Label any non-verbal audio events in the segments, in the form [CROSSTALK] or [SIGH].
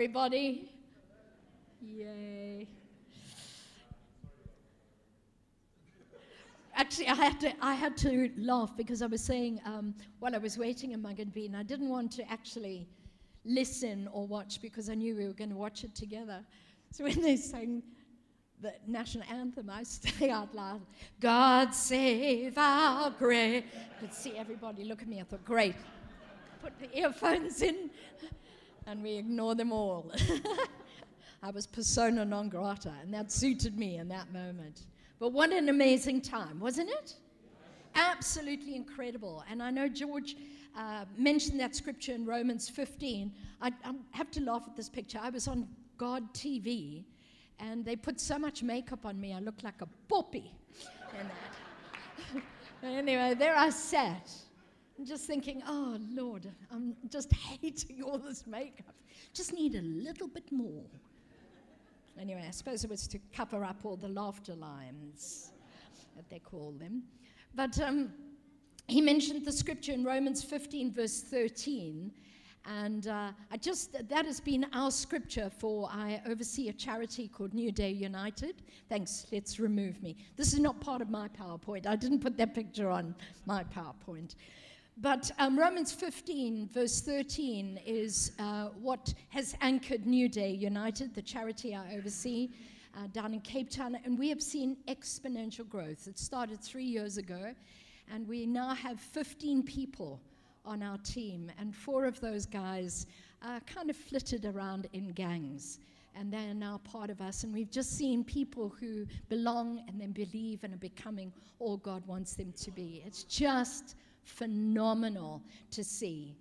everybody. Yay. Actually, I had, to, I had to laugh because I was saying um, while I was waiting in Muggin I didn't want to actually listen or watch because I knew we were going to watch it together. So when they sang the national anthem, I say out loud, God save our great. I could see everybody look at me. I thought, great. Put the earphones in and we ignore them all. [LAUGHS] I was persona non grata, and that suited me in that moment. But what an amazing time, wasn't it? Absolutely incredible. And I know George uh, mentioned that scripture in Romans 15. I, I have to laugh at this picture. I was on God TV, and they put so much makeup on me, I looked like a poppy in that. [LAUGHS] anyway, there I sat, just thinking, oh, Lord, I'm just hating all this makeup. Just need a little bit more. Anyway, I suppose it was to cover up all the laughter lines that they call them. But um, he mentioned the scripture in Romans 15, verse 13. And uh, I just, that has been our scripture for I oversee a charity called New Day United. Thanks, let's remove me. This is not part of my PowerPoint. I didn't put that picture on my PowerPoint. But um, Romans 15, verse 13, is uh, what has anchored New Day United, the charity I oversee uh, down in Cape Town. And we have seen exponential growth. It started three years ago, and we now have 15 people on our team. And four of those guys are kind of flitted around in gangs. And they are now part of us. And we've just seen people who belong and then believe and are becoming all God wants them to be. It's just phenomenal to see.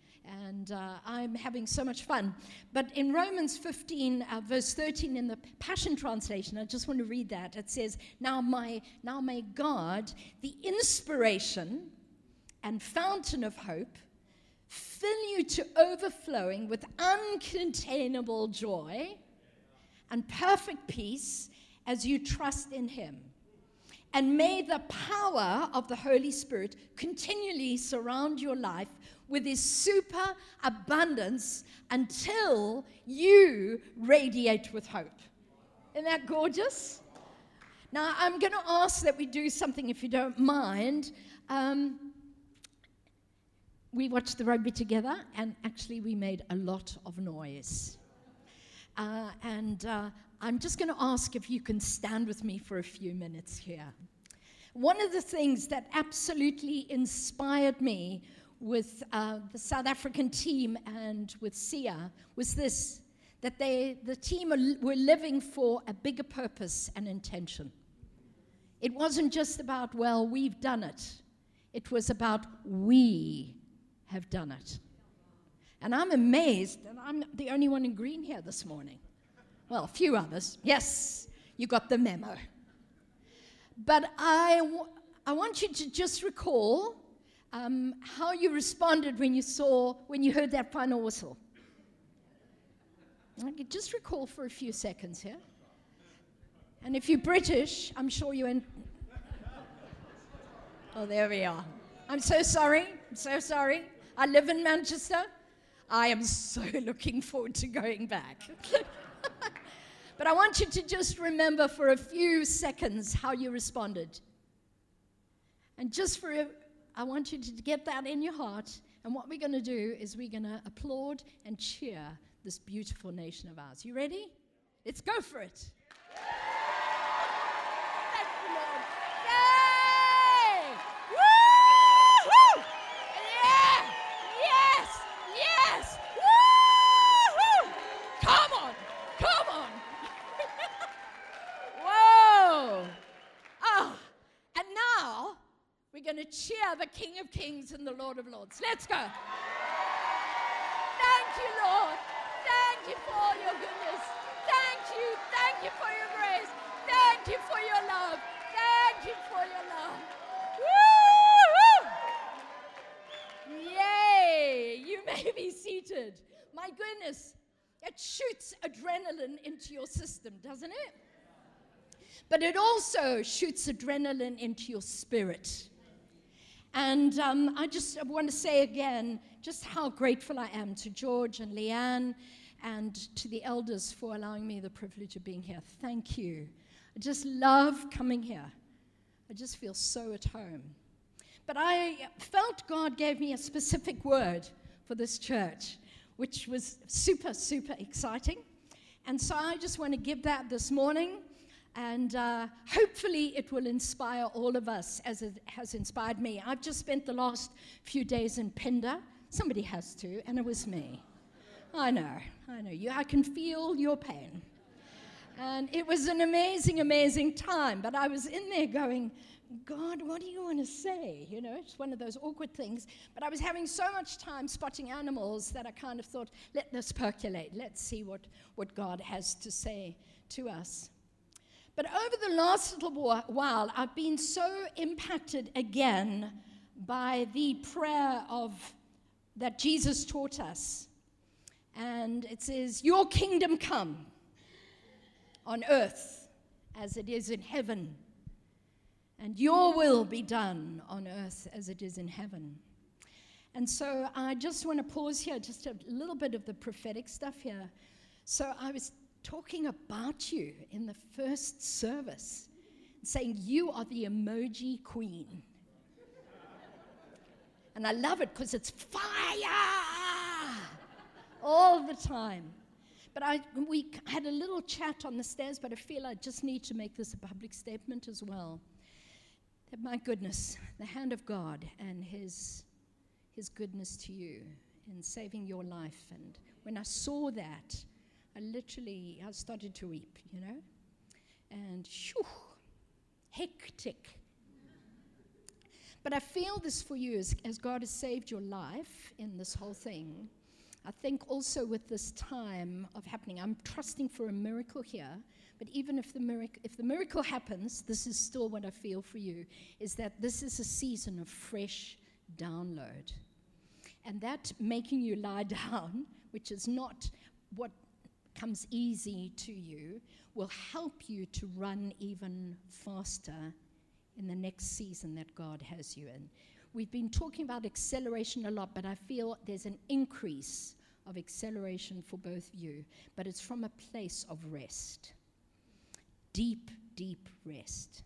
And uh, I'm having so much fun. But in Romans 15, uh, verse 13, in the Passion Translation, I just want to read that. It says, Now, my, now may God, the inspiration and fountain of hope, fill you to overflowing with uncontainable joy and perfect peace as you trust in Him and may the power of the Holy Spirit continually surround your life with His super abundance until you radiate with hope. Isn't that gorgeous? Now, I'm going to ask that we do something, if you don't mind. Um, we watched the rugby together, and actually, we made a lot of noise. Uh, and uh, I'm just going to ask if you can stand with me for a few minutes here. One of the things that absolutely inspired me with uh, the South African team and with Siya was this that they, the team were living for a bigger purpose and intention. It wasn't just about, well, we've done it, it was about, we have done it. And I'm amazed that I'm the only one in green here this morning. Well, a few others. Yes, you got the memo. But I, I want you to just recall um, how you responded when you saw, when you heard that final whistle. Just recall for a few seconds here. And if you're British, I'm sure you. En- oh, there we are. I'm so sorry. I'm so sorry. I live in Manchester. I am so [LAUGHS] looking forward to going back. [LAUGHS] But I want you to just remember for a few seconds how you responded. And just for, a, I want you to get that in your heart. And what we're going to do is we're going to applaud and cheer this beautiful nation of ours. You ready? Let's go for it. Kings and the Lord of Lords. Let's go. Thank you, Lord. Thank you for all your goodness. Thank you. Thank you for your grace. Thank you for your love. Thank you for your love. Woo-hoo! Yay! You may be seated. My goodness, it shoots adrenaline into your system, doesn't it? But it also shoots adrenaline into your spirit. And um, I just want to say again just how grateful I am to George and Leanne and to the elders for allowing me the privilege of being here. Thank you. I just love coming here. I just feel so at home. But I felt God gave me a specific word for this church, which was super, super exciting. And so I just want to give that this morning. And uh, hopefully, it will inspire all of us as it has inspired me. I've just spent the last few days in Phinda. Somebody has to, and it was me. I know, I know. You, I can feel your pain. And it was an amazing, amazing time. But I was in there going, God, what do you want to say? You know, it's one of those awkward things. But I was having so much time spotting animals that I kind of thought, let this percolate. Let's see what, what God has to say to us. But over the last little while, I've been so impacted again by the prayer of that Jesus taught us. And it says, Your kingdom come on earth as it is in heaven, and your will be done on earth as it is in heaven. And so I just want to pause here, just a little bit of the prophetic stuff here. So I was talking about you in the first service, saying, You are the emoji queen. and I love it because it's fire all the time. But I, we had a little chat on the stairs, but I feel I just need to make this a public statement as well. That my goodness, the hand of God and His, His goodness to you in saving your life. And when I saw that, I literally I started to weep, you know? And shoo, hectic. But I feel this for you as, as God has saved your life in this whole thing. I think also with this time of happening, I'm trusting for a miracle here. But even if the, miracle, if the miracle happens, this is still what I feel for you is that this is a season of fresh download. And that making you lie [LAUGHS] down, which is not what comes easy to you will help you to run even faster in the next season that God has you in. We've been talking about acceleration a lot, but I feel there's an increase of acceleration for both of you, but it's from a place of rest. Deep, deep rest.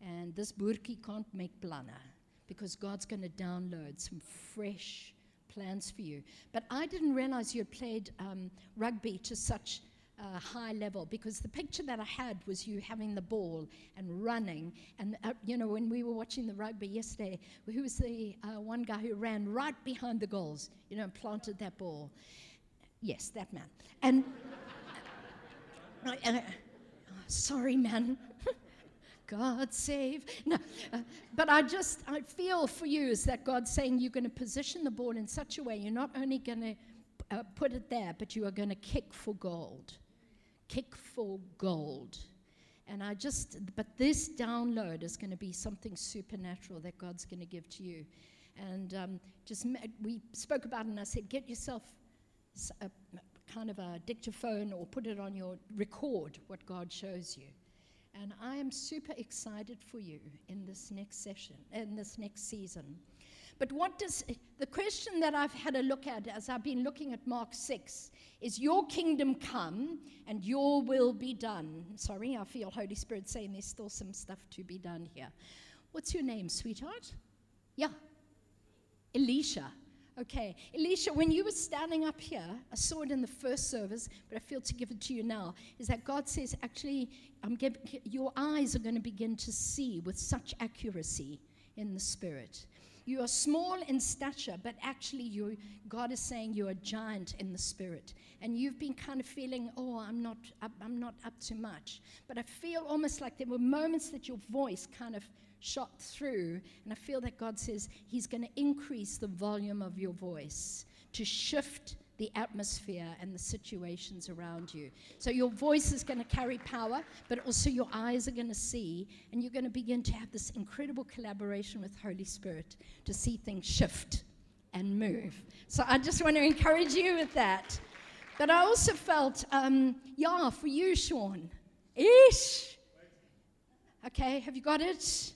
And this burki can't make planner because God's going to download some fresh plans for you. But I didn't realize you had played um, rugby to such a high level because the picture that I had was you having the ball and running. And, uh, you know, when we were watching the rugby yesterday, who was the uh, one guy who ran right behind the goals, you know, and planted that ball? Yes, that man. And, [LAUGHS] uh, sorry, man. God save. No, uh, but I just, I feel for you is that God's saying you're going to position the ball in such a way you're not only going to uh, put it there, but you are going to kick for gold. Kick for gold. And I just, but this download is going to be something supernatural that God's going to give to you. And um, just, we spoke about it, and I said, get yourself a, kind of a dictaphone or put it on your record what God shows you. And I am super excited for you in this next session, in this next season. But what does the question that I've had a look at as I've been looking at Mark 6 is your kingdom come and your will be done. Sorry, I feel Holy Spirit saying there's still some stuff to be done here. What's your name, sweetheart? Yeah. Elisha. Okay, Elisha, when you were standing up here, I saw it in the first service, but I feel to give it to you now, is that God says, actually, your eyes are going to begin to see with such accuracy in the Spirit. You are small in stature, but actually, you, God is saying you're a giant in the Spirit. And you've been kind of feeling, oh, I'm not, I'm not up to much. But I feel almost like there were moments that your voice kind of shot through. And I feel that God says He's going to increase the volume of your voice to shift the atmosphere and the situations around you. So your voice is going to carry power, but also your eyes are going to see, and you're going to begin to have this incredible collaboration with Holy Spirit to see things shift and move. So I just want to encourage you with that. But I also felt, um, yeah, for you, Sean. Ish. Okay, have you got it?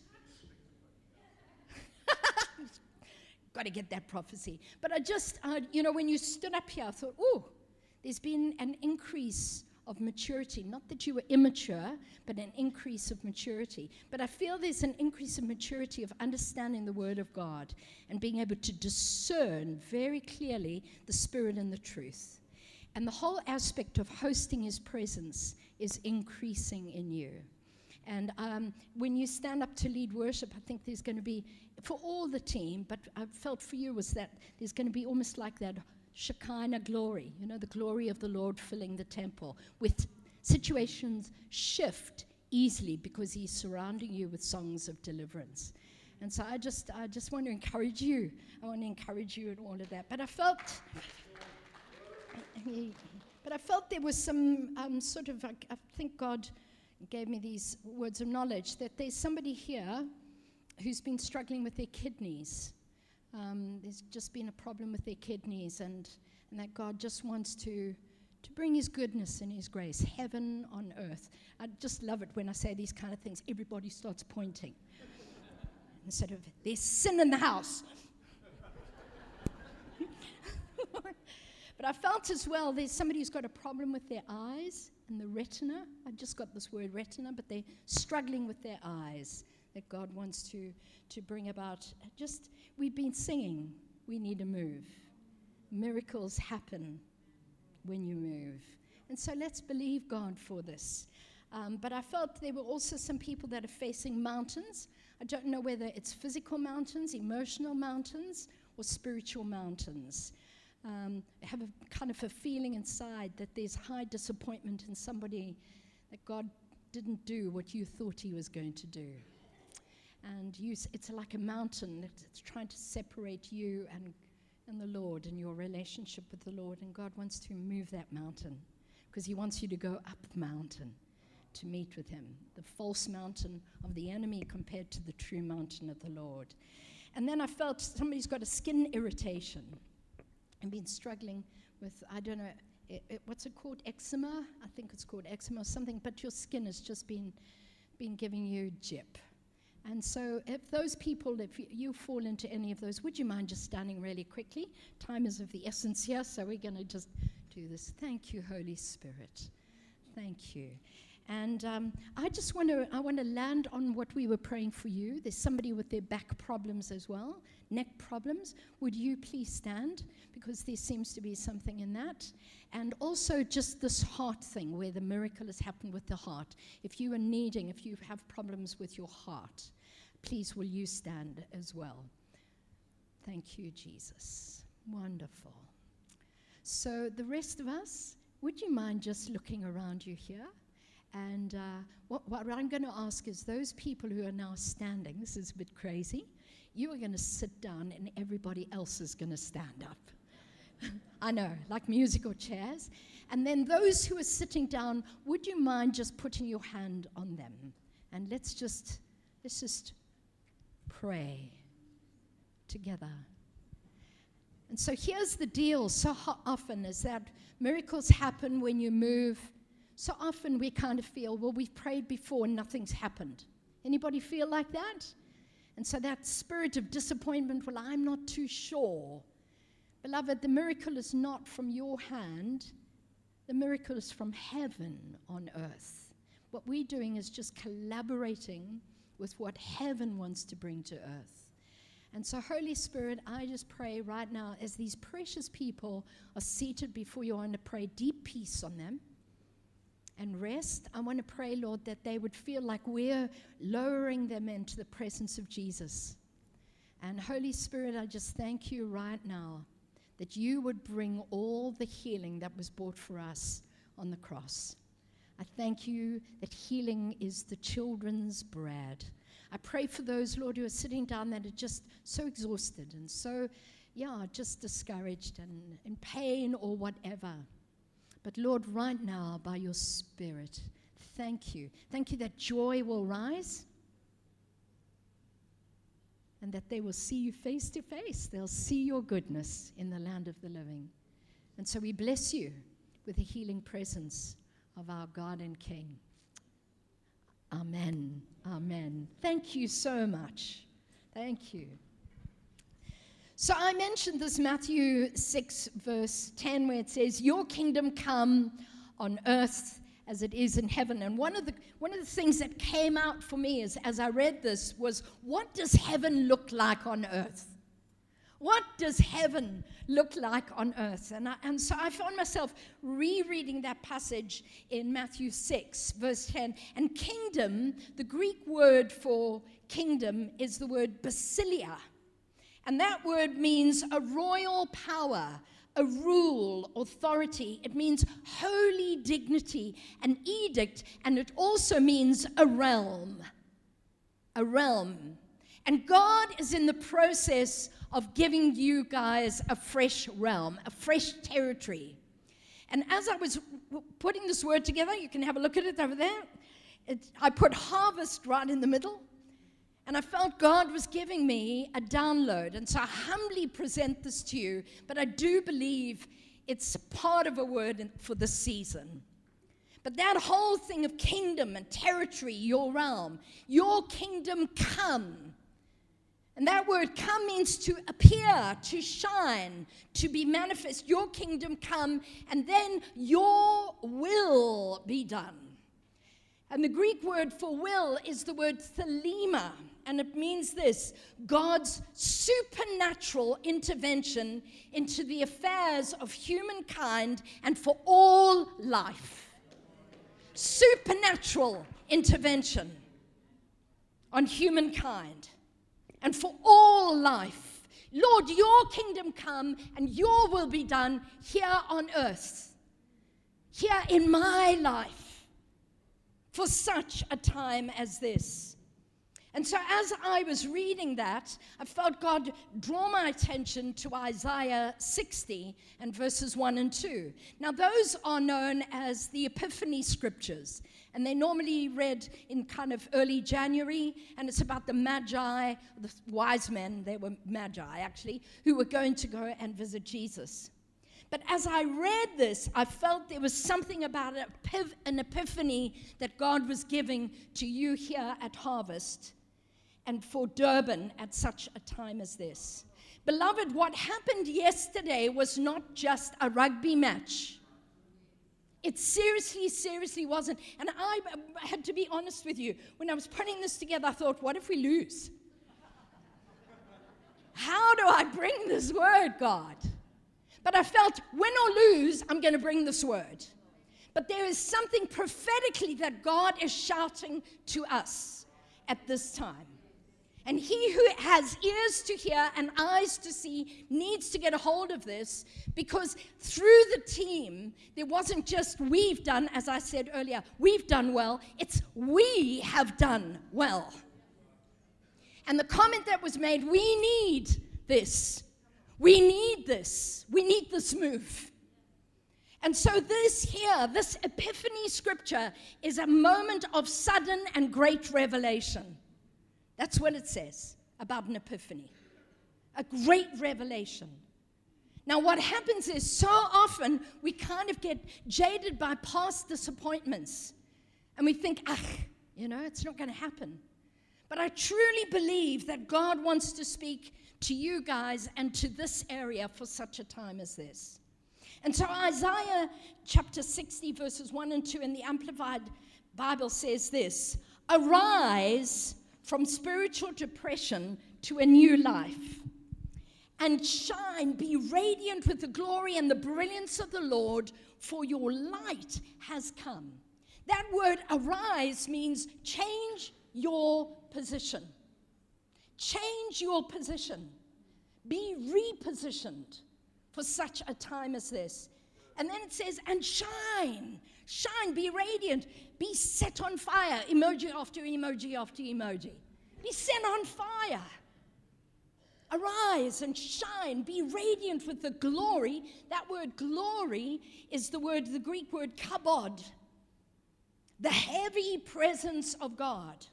[LAUGHS] Got to get that prophecy. But I just, uh, you know, when you stood up here, I thought, oh, there's been an increase of maturity. Not that you were immature, but an increase of maturity. But I feel there's an increase of maturity of understanding the Word of God and being able to discern very clearly the Spirit and the truth. And the whole aspect of hosting His presence is increasing in you. And um, when you stand up to lead worship, I think there's going to be, for all the team, but I felt for you was that there's going to be almost like that Shekinah glory, you know, the glory of the Lord filling the temple, with situations shift easily because He's surrounding you with songs of deliverance. And so I just, I just want to encourage you. I want to encourage you in all of that. But I felt, but I felt there was some um, sort of, I, I think God gave me these words of knowledge that there's somebody here who's been struggling with their kidneys. Um, there's just been a problem with their kidneys, and, and that God just wants to, to bring His goodness and His grace, heaven on earth. I just love it when I say these kind of things. Everybody starts pointing. [LAUGHS] Instead of, there's sin in the house. [LAUGHS] but I felt as well there's somebody who's got a problem with their eyes and the retina. I just got this word retina, but they're struggling with their eyes that God wants to, to bring about. Just, we've been singing, we need to move. Miracles happen when you move. And so let's believe God for this. Um, but I felt there were also some people that are facing mountains. I don't know whether it's physical mountains, emotional mountains, or spiritual mountains. Um, I have a kind of a feeling inside that there's high disappointment in somebody that God didn't do what you thought He was going to do and you, it's like a mountain that's trying to separate you and, and the Lord and your relationship with the Lord. And God wants to move that mountain because He wants you to go up the mountain to meet with Him, the false mountain of the enemy compared to the true mountain of the Lord. And then I felt somebody's got a skin irritation and been struggling with, I don't know, it, it, what's it called? Eczema? I think it's called eczema or something, but your skin has just been, been giving you jip. And so, if those people, if you fall into any of those, would you mind just standing really quickly? Time is of the essence here, so we're going to just do this. Thank you, Holy Spirit. Thank you. And um, I just want to I want to land on what we were praying for you. There's somebody with their back problems as well, neck problems. Would you please stand because there seems to be something in that. And also just this heart thing where the miracle has happened with the heart. If you are needing, if you have problems with your heart, please will you stand as well. Thank you, Jesus. Wonderful. So the rest of us, would you mind just looking around you here? And uh, what, what, I'm going to ask is those people who are now standing, this is a bit crazy, you are going to sit down and everybody else is going to stand up. [LAUGHS] I know, like musical chairs. And then those who are sitting down, would you mind just putting your hand on them? And let's just, let's just pray together. And so here's the deal so often is that miracles happen when you move so often we kind of feel, well, we've prayed before and nothing's happened. Anybody feel like that? And so that spirit of disappointment, well, I'm not too sure. Beloved, the miracle is not from your hand, the miracle is from heaven on earth. What we're doing is just collaborating with what heaven wants to bring to earth. And so, Holy Spirit, I just pray right now as these precious people are seated before you, I want to pray deep peace on them and rest, I want to pray, Lord, that they would feel like we're lowering them into the presence of Jesus. And Holy Spirit, I just thank you right now that you would bring all the healing that was bought for us on the cross. I thank you that healing is the children's bread. I pray for those, Lord, who are sitting down that are just so exhausted and so, yeah, just discouraged and in pain or whatever. But Lord, right now, by your Spirit, thank you. Thank you that joy will rise and that they will see you face to face. They'll see your goodness in the land of the living. And so we bless you with the healing presence of our God and King. Amen. Amen. Thank you so much. Thank you. So I mentioned this Matthew 6, verse 10, where it says, Your kingdom come on earth as it is in heaven. And one of the, one of the things that came out for me is, as I read this was, What does heaven look like on earth? What does heaven look like on earth? And, I, and so I found myself rereading that passage in Matthew 6, verse 10. And kingdom, the Greek word for kingdom is the word basileia. And that word means a royal power, a rule, authority. It means holy dignity, an edict, and it also means a realm. A realm. And God is in the process of giving you guys a fresh realm, a fresh territory. And as I was putting this word together, you can have a look at it over there. It, I put harvest right in the middle. And I felt God was giving me a download. And so I humbly present this to you, but I do believe it's part of a word for the season. But that whole thing of kingdom and territory, your realm, your kingdom come. And that word come means to appear, to shine, to be manifest. Your kingdom come, and then your will be done. And the Greek word for will is the word thelema and it means this God's supernatural intervention into the affairs of humankind and for all life. Supernatural intervention on humankind and for all life. Lord, your kingdom come and your will be done here on earth, here in my life, for such a time as this. And so, as I was reading that, I felt God draw my attention to Isaiah 60 and verses 1 and 2. Now, those are known as the Epiphany scriptures, and they're normally read in kind of early January, and it's about the Magi, the wise men, they were Magi actually, who were going to go and visit Jesus. But as I read this, I felt there was something about an epiphany that God was giving to you here at Harvest and for Durban at such a time as this. Beloved, what happened yesterday was not just a rugby match. It seriously, seriously wasn't. And I had to be honest with you. When I was putting this together, I thought, what if we lose? How do I bring this word, God? But I felt, win or lose, I'm going to bring this word. But there is something prophetically that God is shouting to us at this time. And he who has ears to hear and eyes to see needs to get a hold of this because through the team, there wasn't just we've done, as I said earlier, we've done well, it's we have done well. And the comment that was made, we need this. We need this. We need this move. And so, this here, this epiphany scripture, is a moment of sudden and great revelation. That's what it says about an epiphany a great revelation. Now, what happens is so often we kind of get jaded by past disappointments and we think, ah, you know, it's not going to happen. But I truly believe that God wants to speak to you guys and to this area for such a time as this. And so, Isaiah chapter 60, verses 1 and 2 in the Amplified Bible says this Arise from spiritual depression to a new life. And shine, be radiant with the glory and the brilliance of the Lord, for your light has come. That word arise means change your position. Change your position. Be repositioned for such a time as this. And then it says, and shine, shine, be radiant, be set on fire. Emoji after emoji after emoji. Be set on fire. Arise and shine, be radiant with the glory. That word glory is the word, the Greek word kabod, the heavy presence of God.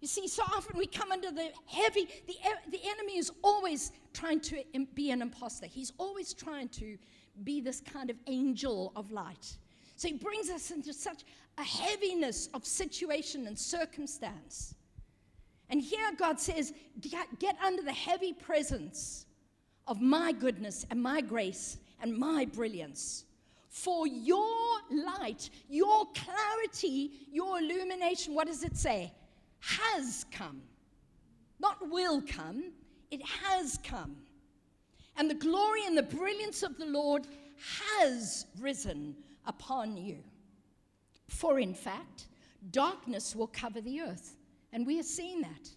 You see, so often we come under the heavy, the, the enemy is always trying to be an impostor. He's always trying to be this kind of angel of light. So he brings us into such a heaviness of situation and circumstance. And here God says, Get under the heavy presence of my goodness and my grace and my brilliance. For your light, your clarity, your illumination, what does it say? Has come. Not will come, it has come. And the glory and the brilliance of the Lord has risen upon you. For in fact, darkness will cover the earth. And we are seeing that.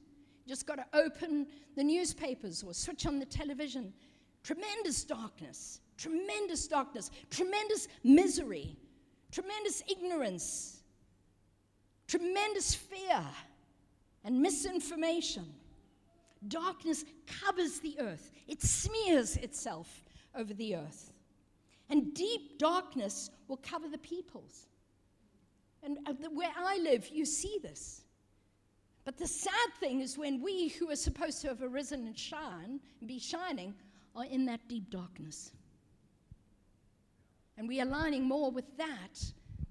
Just got to open the newspapers or switch on the television. Tremendous darkness, tremendous darkness, tremendous misery, tremendous ignorance, tremendous fear, and misinformation. Darkness covers the earth, it smears itself over the earth. And deep darkness will cover the peoples. And where I live, you see this. But the sad thing is when we who are supposed to have arisen and shine and be shining are in that deep darkness. And we are aligning more with that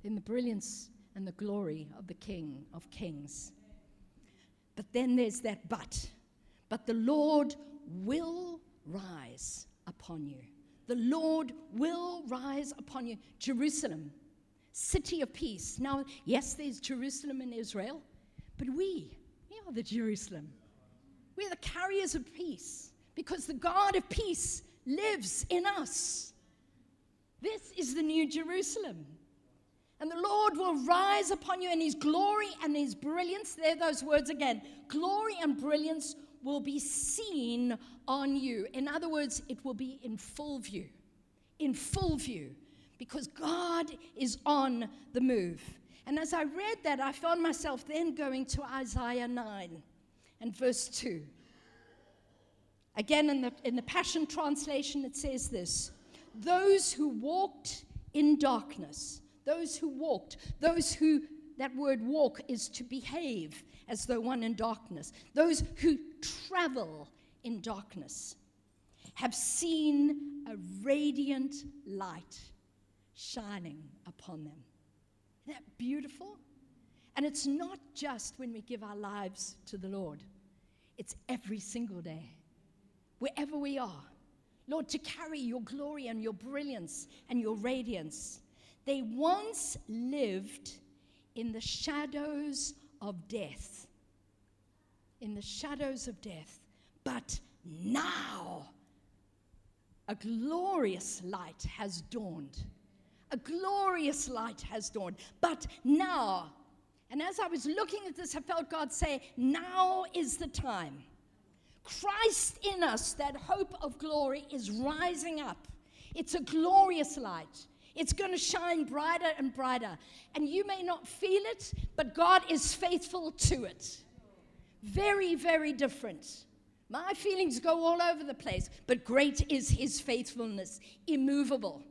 than the brilliance and the glory of the King of Kings. But then there's that but. But the Lord will rise upon you. The Lord will rise upon you. Jerusalem, city of peace. Now, yes, there's Jerusalem in Israel, but we, we are the Jerusalem. We're the carriers of peace because the God of peace lives in us. This is the new Jerusalem. And the Lord will rise upon you in his glory and his brilliance. There, those words again. Glory and brilliance will be seen on you. In other words, it will be in full view. In full view. Because God is on the move. And as I read that, I found myself then going to Isaiah 9 and verse 2. Again, in the, in the Passion Translation, it says this Those who walked in darkness, those who walked, those who, that word walk is to behave as though one in darkness, those who travel in darkness have seen a radiant light shining upon them. Isn't that beautiful? And it's not just when we give our lives to the Lord, it's every single day, wherever we are. Lord, to carry your glory and your brilliance and your radiance. They once lived in the shadows of death. In the shadows of death. But now a glorious light has dawned a glorious light has dawned. But now, and as I was looking at this, I felt God say, Now is the time. Christ in us, that hope of glory, is rising up. It's a glorious light. It's going to shine brighter and brighter. And you may not feel it, but God is faithful to it. Very, very different. My feelings go all over the place, but great is his faithfulness, immovable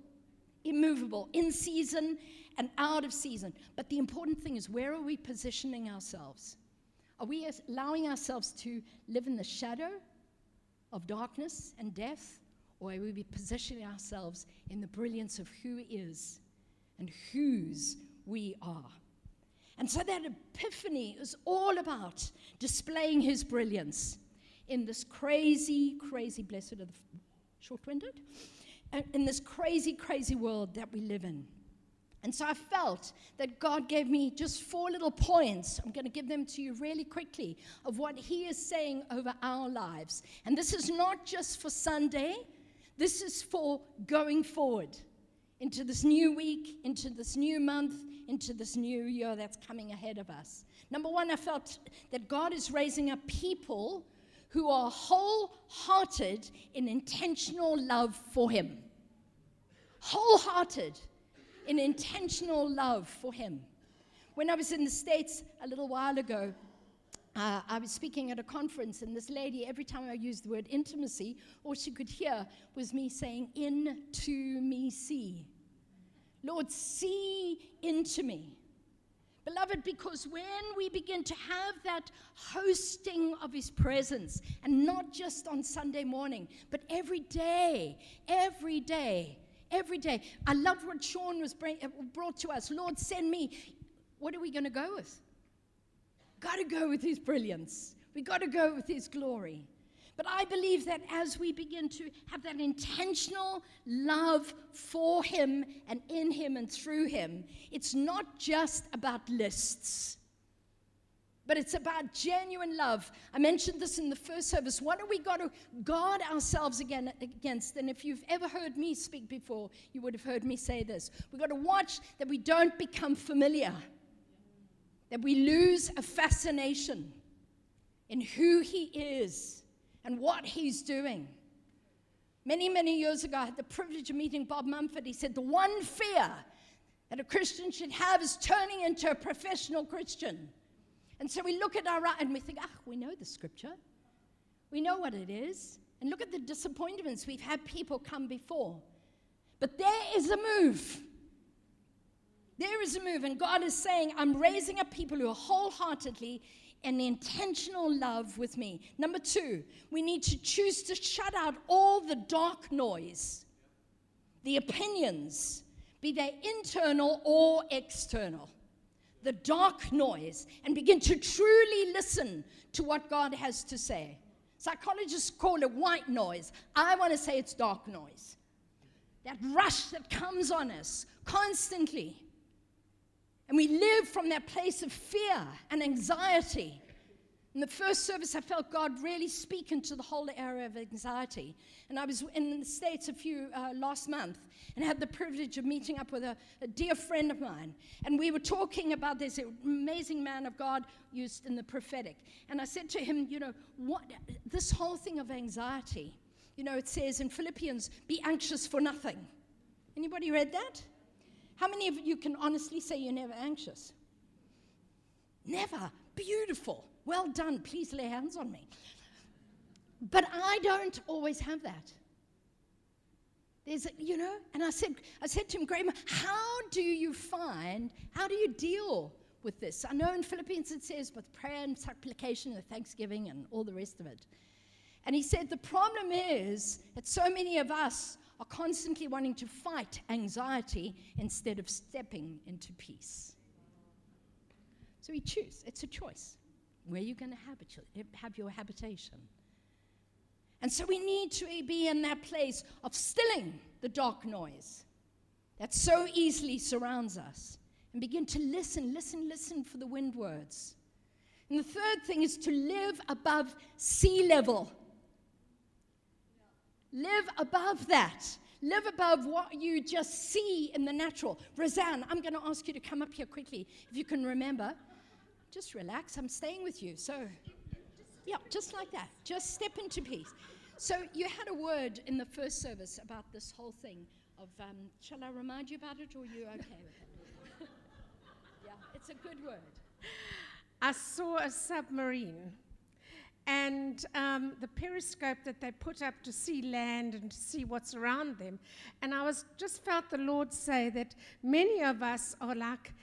immovable, in season and out of season. But the important thing is where are we positioning ourselves? Are we allowing ourselves to live in the shadow of darkness and death? Or we positioning ourselves in the brilliance of who is and whose we are? And so that epiphany is all about displaying his brilliance in this crazy, crazy, blessed are the short winded, in this crazy, crazy world that we live in. And so I felt that God gave me just four little points. I'm going to give them to you really quickly of what He is saying over our lives. And this is not just for Sunday, this is for going forward into this new week, into this new month, into this new year that's coming ahead of us. Number one, I felt that God is raising up people who are wholehearted in intentional love for Him. Wholehearted in intentional love for Him. When I was in the States a little while ago, uh, I was speaking at a conference, and this lady, every time I used the word intimacy, all she could hear was me saying, Into me, see. Lord, see into me. Beloved, because when we begin to have that hosting of His presence, and not just on Sunday morning, but every day, every day, every day. I love what Sean was bring, brought to us. Lord, send me. What are we going to go with? Got to go with His brilliance. We got to go with His glory. But I believe that as we begin to have that intentional love for Him and in Him and through Him, it's not just about lists, but it's about genuine love. I mentioned this in the first service. What are we got to guard ourselves again against? And if you've ever heard me speak before, you would have heard me say this. We've got to watch that we don't become familiar, that we lose a fascination in who He is and what he's doing. Many, many years ago, I had the privilege of meeting Bob Mumford. He said, The one fear that a Christian should have is turning into a professional Christian. And so we look at our right and we think, ah, we know the scripture. We know what it is. And look at the disappointments. We've had people come before. But there is a move. There is a move. And God is saying, I'm raising up people who are wholeheartedly and intentional love with me. Number two, we need to choose to shut out all the dark noise, the opinions, be they internal or external, the dark noise, and begin to truly listen to what God has to say. Psychologists call it white noise. I want to say it's dark noise. That rush that comes on us constantly and we live from that place of fear and anxiety. In the first service, I felt God really speak into the whole area of anxiety. And I was in the States a few uh, last month and had the privilege of meeting up with a, a, dear friend of mine. And we were talking about this amazing man of God used in the prophetic. And I said to him, you know, what, this whole thing of anxiety, you know, it says in Philippians, be anxious for nothing. Anybody read that? How many of you can honestly say you're never anxious? Never. Beautiful. Well done. Please lay hands on me. But I don't always have that. There's, you know, and I said, I said to him, Graham, how do you find, how do you deal with this? I know in Philippians it says with prayer and supplication and thanksgiving and all the rest of it. And he said, the problem is that so many of us are constantly wanting to fight anxiety instead of stepping into peace. So we choose, it's a choice. Where you're going to have your habitation. And so we need to be in that place of stilling the dark noise that so easily surrounds us and begin to listen, listen, listen for the wind words. And the third thing is to live above sea level. Live above that. Live above what you just see in the natural. Roseanne, I'm going to ask you to come up here quickly. If you can remember, just relax. I'm staying with you. So, yeah, just like that. Just step into peace. So, you had a word in the first service about this whole thing of, um, shall I remind you about it or are you okay with it? [LAUGHS] yeah, it's a good word. I saw a submarine and um, the periscope that they put up to see land and to see what's around them. And I was just felt the Lord say that many of us are like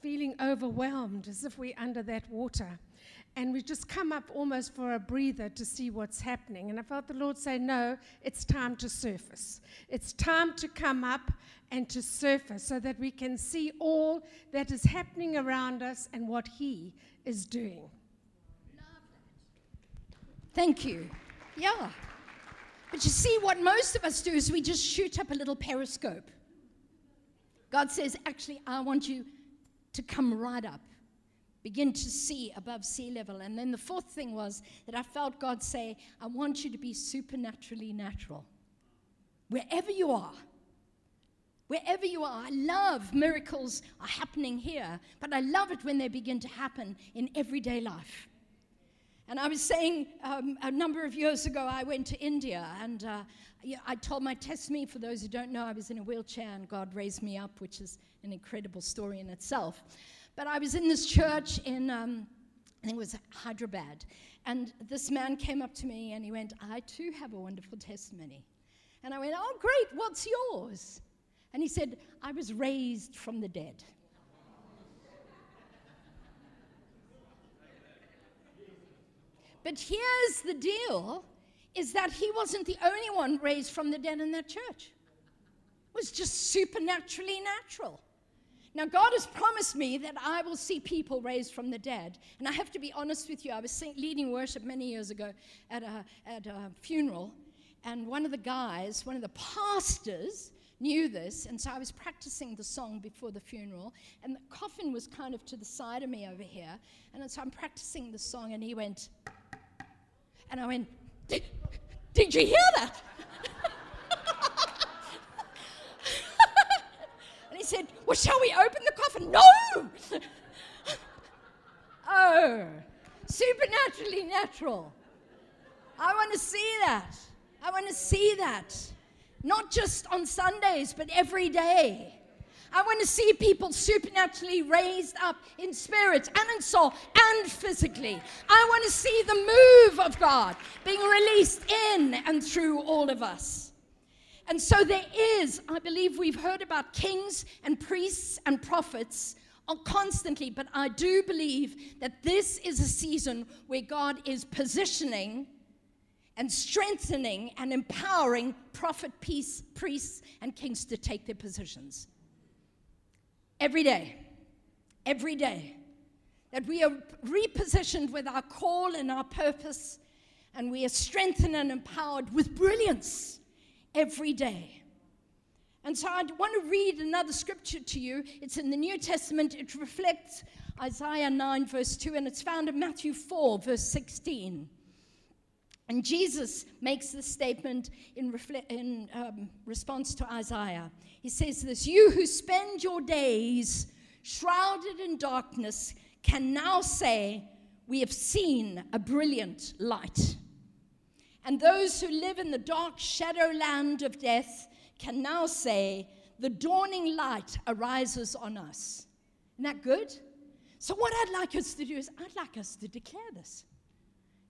feeling overwhelmed as if we're under that water. And we just come up almost for a breather to see what's happening. And I felt the Lord say, No, it's time to surface. It's time to come up and to surface so that we can see all that is happening around us and what He is doing. Thank you. Yeah. But you see, what most of us do is we just shoot up a little periscope. God says, actually, I want you to come right up, begin to see above sea level. And then the fourth thing was that I felt God say, I want you to be supernaturally natural. Wherever you are, wherever you are, I love miracles are happening here, but I love it when they begin to happen in everyday life. And I was saying um, a number of years ago, I went to India and uh, I told my testimony. For those who don't know, I was in a wheelchair and God raised me up, which is an incredible story in itself. But I was in this church in, um, I think it was Hyderabad. And this man came up to me and he went, I too have a wonderful testimony. And I went, Oh, great, what's yours? And he said, I was raised from the dead. But here's the deal is that he wasn't the only one raised from the dead in that church. It was just supernaturally natural. Now, God has promised me that I will see people raised from the dead. And I have to be honest with you, I was leading worship many years ago at a, at a funeral, and one of the guys, one of the pastors, knew this. And so I was practicing the song before the funeral, and the coffin was kind of to the side of me over here. And so I'm practicing the song, and he went, and I went, Did you hear that? [LAUGHS] and he said, Well, shall we open the coffin? No! [LAUGHS] oh, supernaturally natural. I want to see that. I want to see that. Not just on Sundays, but every day. I want to see people supernaturally raised up in spirit and in soul and physically. I want to see the move of God being released in and through all of us. And so there is, I believe we've heard about kings and priests and prophets constantly, but I do believe that this is a season where God is positioning and strengthening and empowering prophet, peace, priests, and kings to take their positions. Every day, every day, that we are repositioned with our call and our purpose, and we are strengthened and empowered with brilliance every day. And so I want to read another scripture to you. It's in the New Testament. It reflects Isaiah 9, verse 2, and it's found in Matthew 4, verse 16. And Jesus makes this statement in, refle- in um, response to Isaiah. He says this You who spend your days shrouded in darkness can now say, We have seen a brilliant light. And those who live in the dark shadow land of death can now say, The dawning light arises on us. Isn't that good? So, what I'd like us to do is, I'd like us to declare this.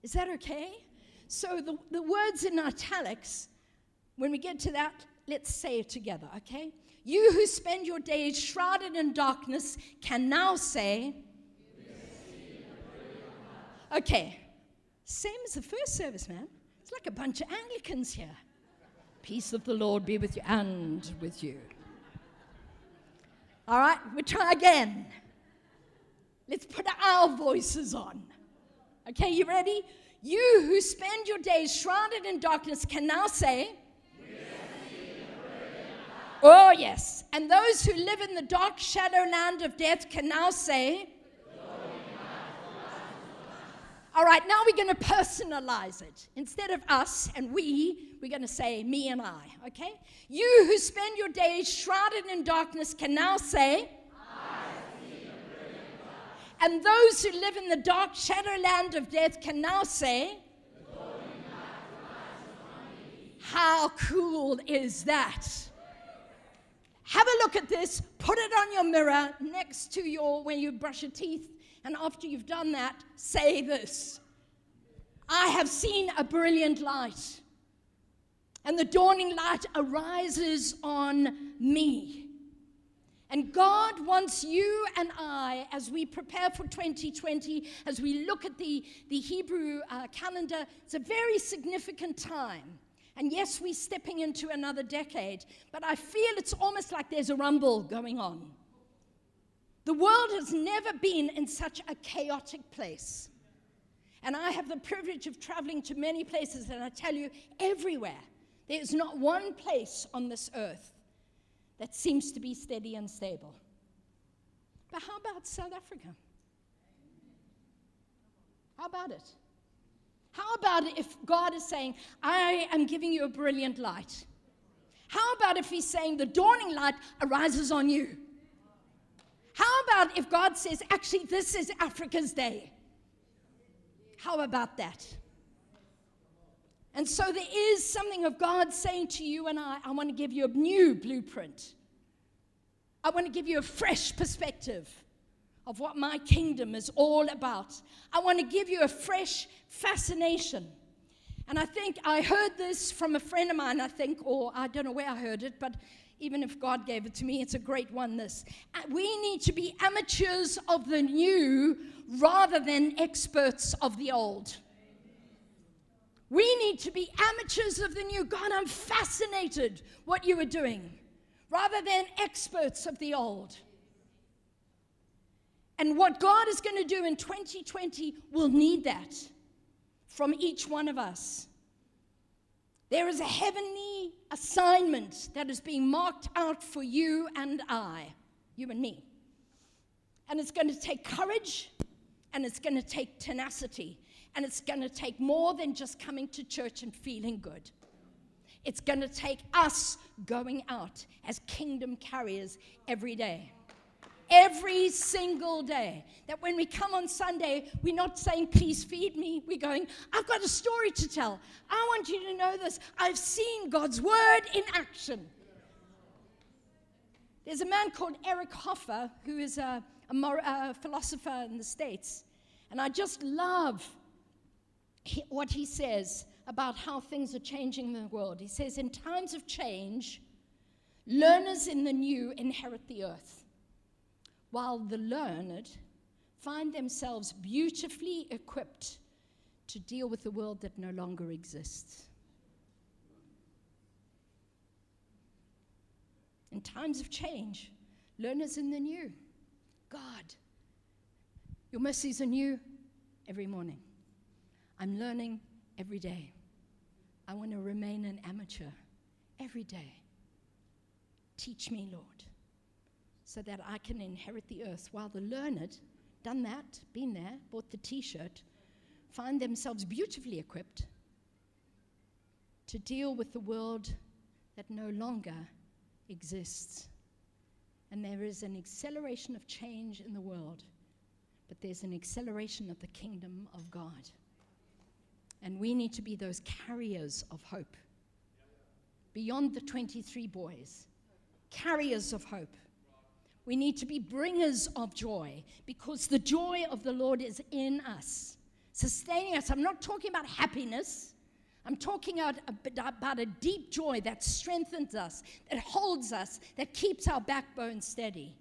Is that okay? So the, the words in italics, when we get to that, let's say it together, okay? You who spend your days shrouded in darkness can now say, Okay, same as the first service, man. It's like a bunch of Anglicans here. Peace of the Lord be with you and with you. All right, we try again. Let's put our voices on. Okay, you ready? You who spend your days shrouded in darkness can now say, Oh, yes. And those who live in the dark shadow land of death can now say, All right, now we're going to personalize it. Instead of us and we, we're going to say me and I, okay? You who spend your days shrouded in darkness can now say, and those who live in the dark shadow land of death can now say, How cool is that? Have a look at this, put it on your mirror next to your, when you brush your teeth, and after you've done that, say this I have seen a brilliant light, and the dawning light arises on me. And God wants you and I, as we prepare for 2020, as we look at the, the Hebrew uh, calendar, it's a very significant time. And yes, we're stepping into another decade, but I feel it's almost like there's a rumble going on. The world has never been in such a chaotic place. And I have the privilege of traveling to many places, and I tell you, everywhere, there is not one place on this earth that seems to be steady and stable. But how about South Africa? How about it? How about if God is saying, I am giving you a brilliant light? How about if He's saying the dawning light arises on you? How about if God says, actually, this is Africa's day? How about that? And so there is something of God saying to you and I, I want to give you a new blueprint. I want to give you a fresh perspective of what my kingdom is all about. I want to give you a fresh fascination. And I think I heard this from a friend of mine, I think, or I don't know where I heard it, but even if God gave it to me, it's a great one. This. Uh, we need to be amateurs of the new rather than experts of the old. We need to be amateurs of the new. God, I'm fascinated what you are doing rather than experts of the old. And what God is going to do in 2020 will need that from each one of us. There is a heavenly assignment that is being marked out for you and I, you and me. And it's going to take courage and it's going to take tenacity and it's going to take more than just coming to church and feeling good. It's going to take us going out as kingdom carriers every day. Every single day. That when we come on Sunday, we're not saying, please feed me. We're going, I've got a story to tell. I want you to know this. I've seen God's word in action. There's a man called Eric Hoffer who is a, a, a philosopher in the States. And I just love what he says about how things are changing in the world. He says, In times of change, learners in the new inherit the earth, while the learned find themselves beautifully equipped to deal with the world that no longer exists. In times of change, learners in the new. God, your mercies are new every morning. I'm learning every day. I want to remain an amateur every day. Teach me, Lord, so that I can inherit the earth while the learned, done that, been there, bought the t shirt, find themselves beautifully equipped to deal with the world that no longer exists. And there is an acceleration of change in the world, but there's an acceleration of the kingdom of God. And we need to be those carriers of hope. Beyond the 23 boys, carriers of hope. We need to be bringers of joy because the joy of the Lord is in us, sustaining us. I'm not talking about happiness. I'm talking about, a deep joy that strengthens us, that holds us, that keeps our backbone steady.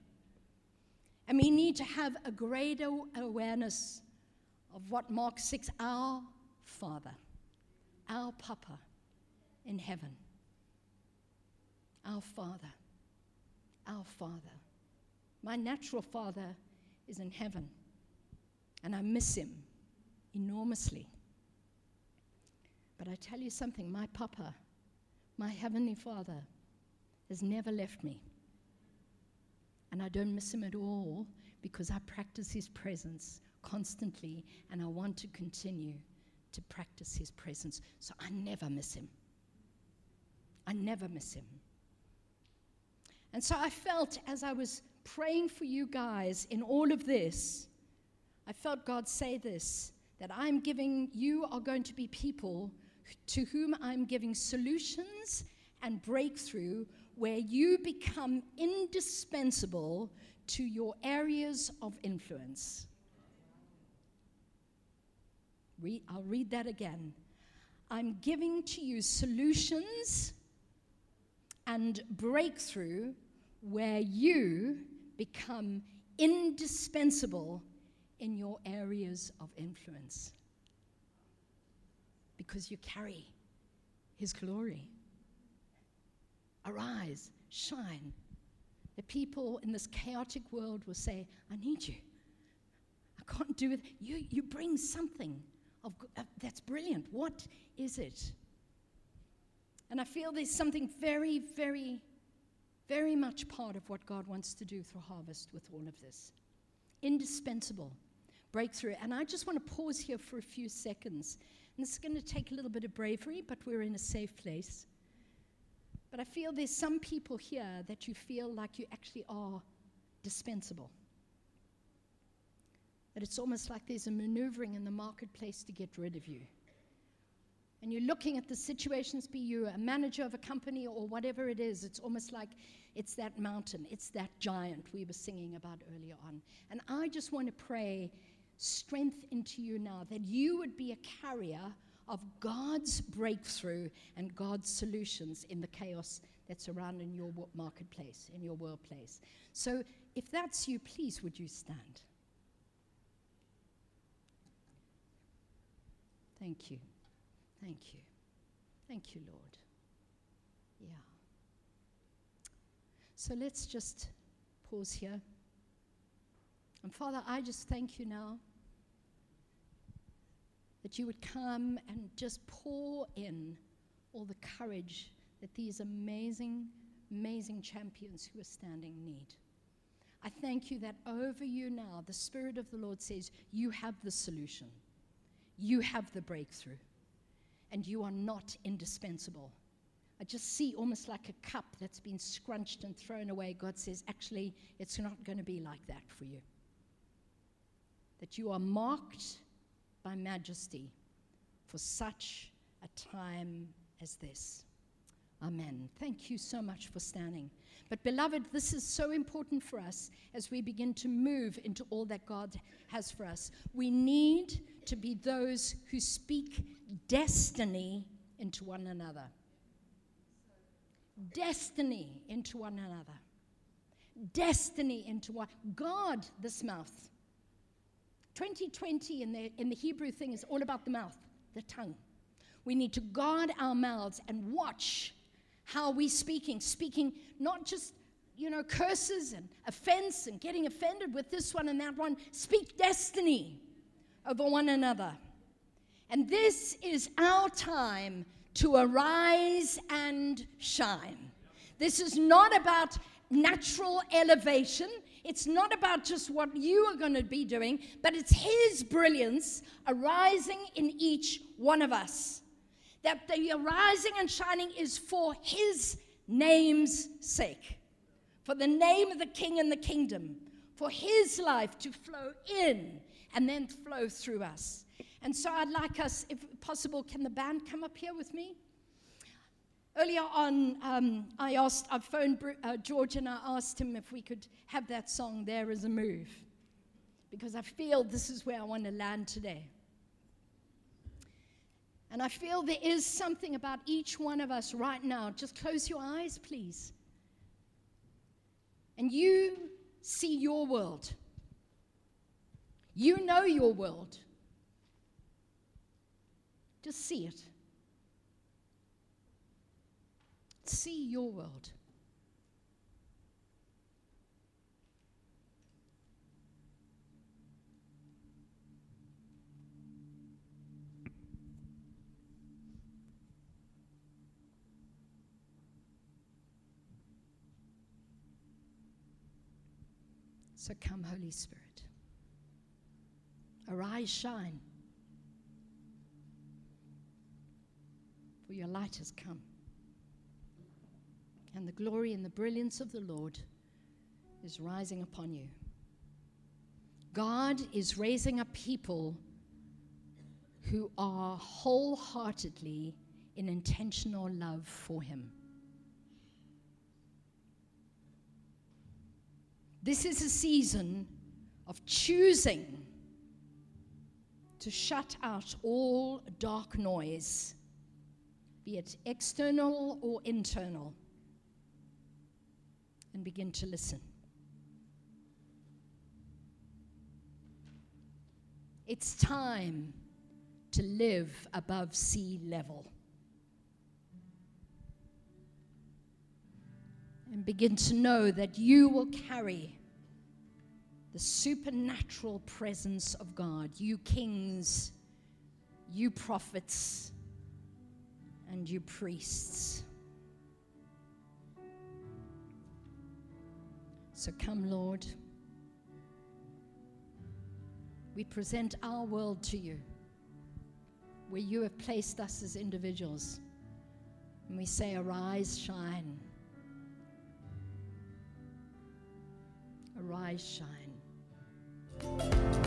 And we need to have a greater awareness of what Mark 6, our Father, our Papa in heaven. Our Father, our Father. My natural Father is in heaven, and I miss him enormously. But I tell you something my Papa, my Heavenly Father, has never left me. And I don't miss him at all because I practice his presence constantly and I want to continue to practice his presence. So I never miss him. I never miss him. And so I felt as I was praying for you guys in all of this, I felt God say this that I'm giving, you are going to be people to whom I'm giving solutions and breakthrough where you become indispensable to your areas of influence. Re- I'll read that again. I'm giving to you solutions and breakthrough where you become indispensable in your areas of influence because you carry His glory. Arise, shine. The people in this chaotic world will say, I need you. I can't do it. You, you bring something of, uh, that's brilliant. What is it? And I feel there's something very, very, very much part of what God wants to do through harvest with all of this. Indispensable breakthrough. And I just want to pause here for a few seconds. And this is going to take a little bit of bravery, but we're in a safe place. But I feel there's some people here that you feel like you actually are dispensable that it's almost like there's a maneuvering in the marketplace to get rid of you. And you're looking at the situations, be you a manager of a company or whatever it is, it's almost like it's that mountain, it's that giant we were singing about earlier on. And I just want to pray strength into you now that you would be a carrier of God's breakthrough and God's solutions in the chaos that's around in your marketplace, in your workplace. So if that's you, please would you stand? Thank you. Thank you. Thank you, Lord. Yeah. So let's just pause here. And Father, I just thank you now that you would come and just pour in all the courage that these amazing, amazing champions who are standing need. I thank you that over you now, the Spirit of the Lord says, You have the solution, you have the breakthrough, and you are not indispensable. I just see almost like a cup that's been scrunched and thrown away. God says, Actually, it's not going to be like that for you. That you are marked by majesty for such a time as this. Amen. Thank you so much for standing. But, beloved, this is so important for us as we begin to move into all that God has for us. We need to be those who speak destiny into one another. Destiny into one another. Destiny into one. God, this mouth. 2020 in the, in the Hebrew thing is all about the mouth, the tongue. We need to guard our mouths and watch how we speaking, speaking not just you know curses and offense and getting offended with this one and that one. Speak destiny over one another. And this is our time to arise and shine. This is not about natural elevation. It's not about just what you are going to be doing, but it's His brilliance arising in each one of us that the arising and shining is for his name's sake, for the name of the king and the kingdom, for his life to flow in and then flow through us. And so I'd like us, if possible, can the band come up here with me? Earlier on, um, I asked, I phoned uh, George and I asked him if we could have that song, There Is a Move, because I feel this is where I want to land today. And I feel there is something about each one of us right now. Just close your eyes, please. And you see your world. You know your world. Just see it. See your world. So come, Holy Spirit. Arise, shine. For your light has come. And the glory and the brilliance of the Lord is rising upon you. God is raising up people who are wholeheartedly in intentional love for Him. This is a season of choosing to shut out all dark noise, be it external or internal, and begin to listen. It's time to live above sea level. And begin to know that you will carry the supernatural presence of God, you kings, you prophets, and you priests. So come, Lord. We present our world to you, where you have placed us as individuals. And we say, Arise, shine. Arise, shine you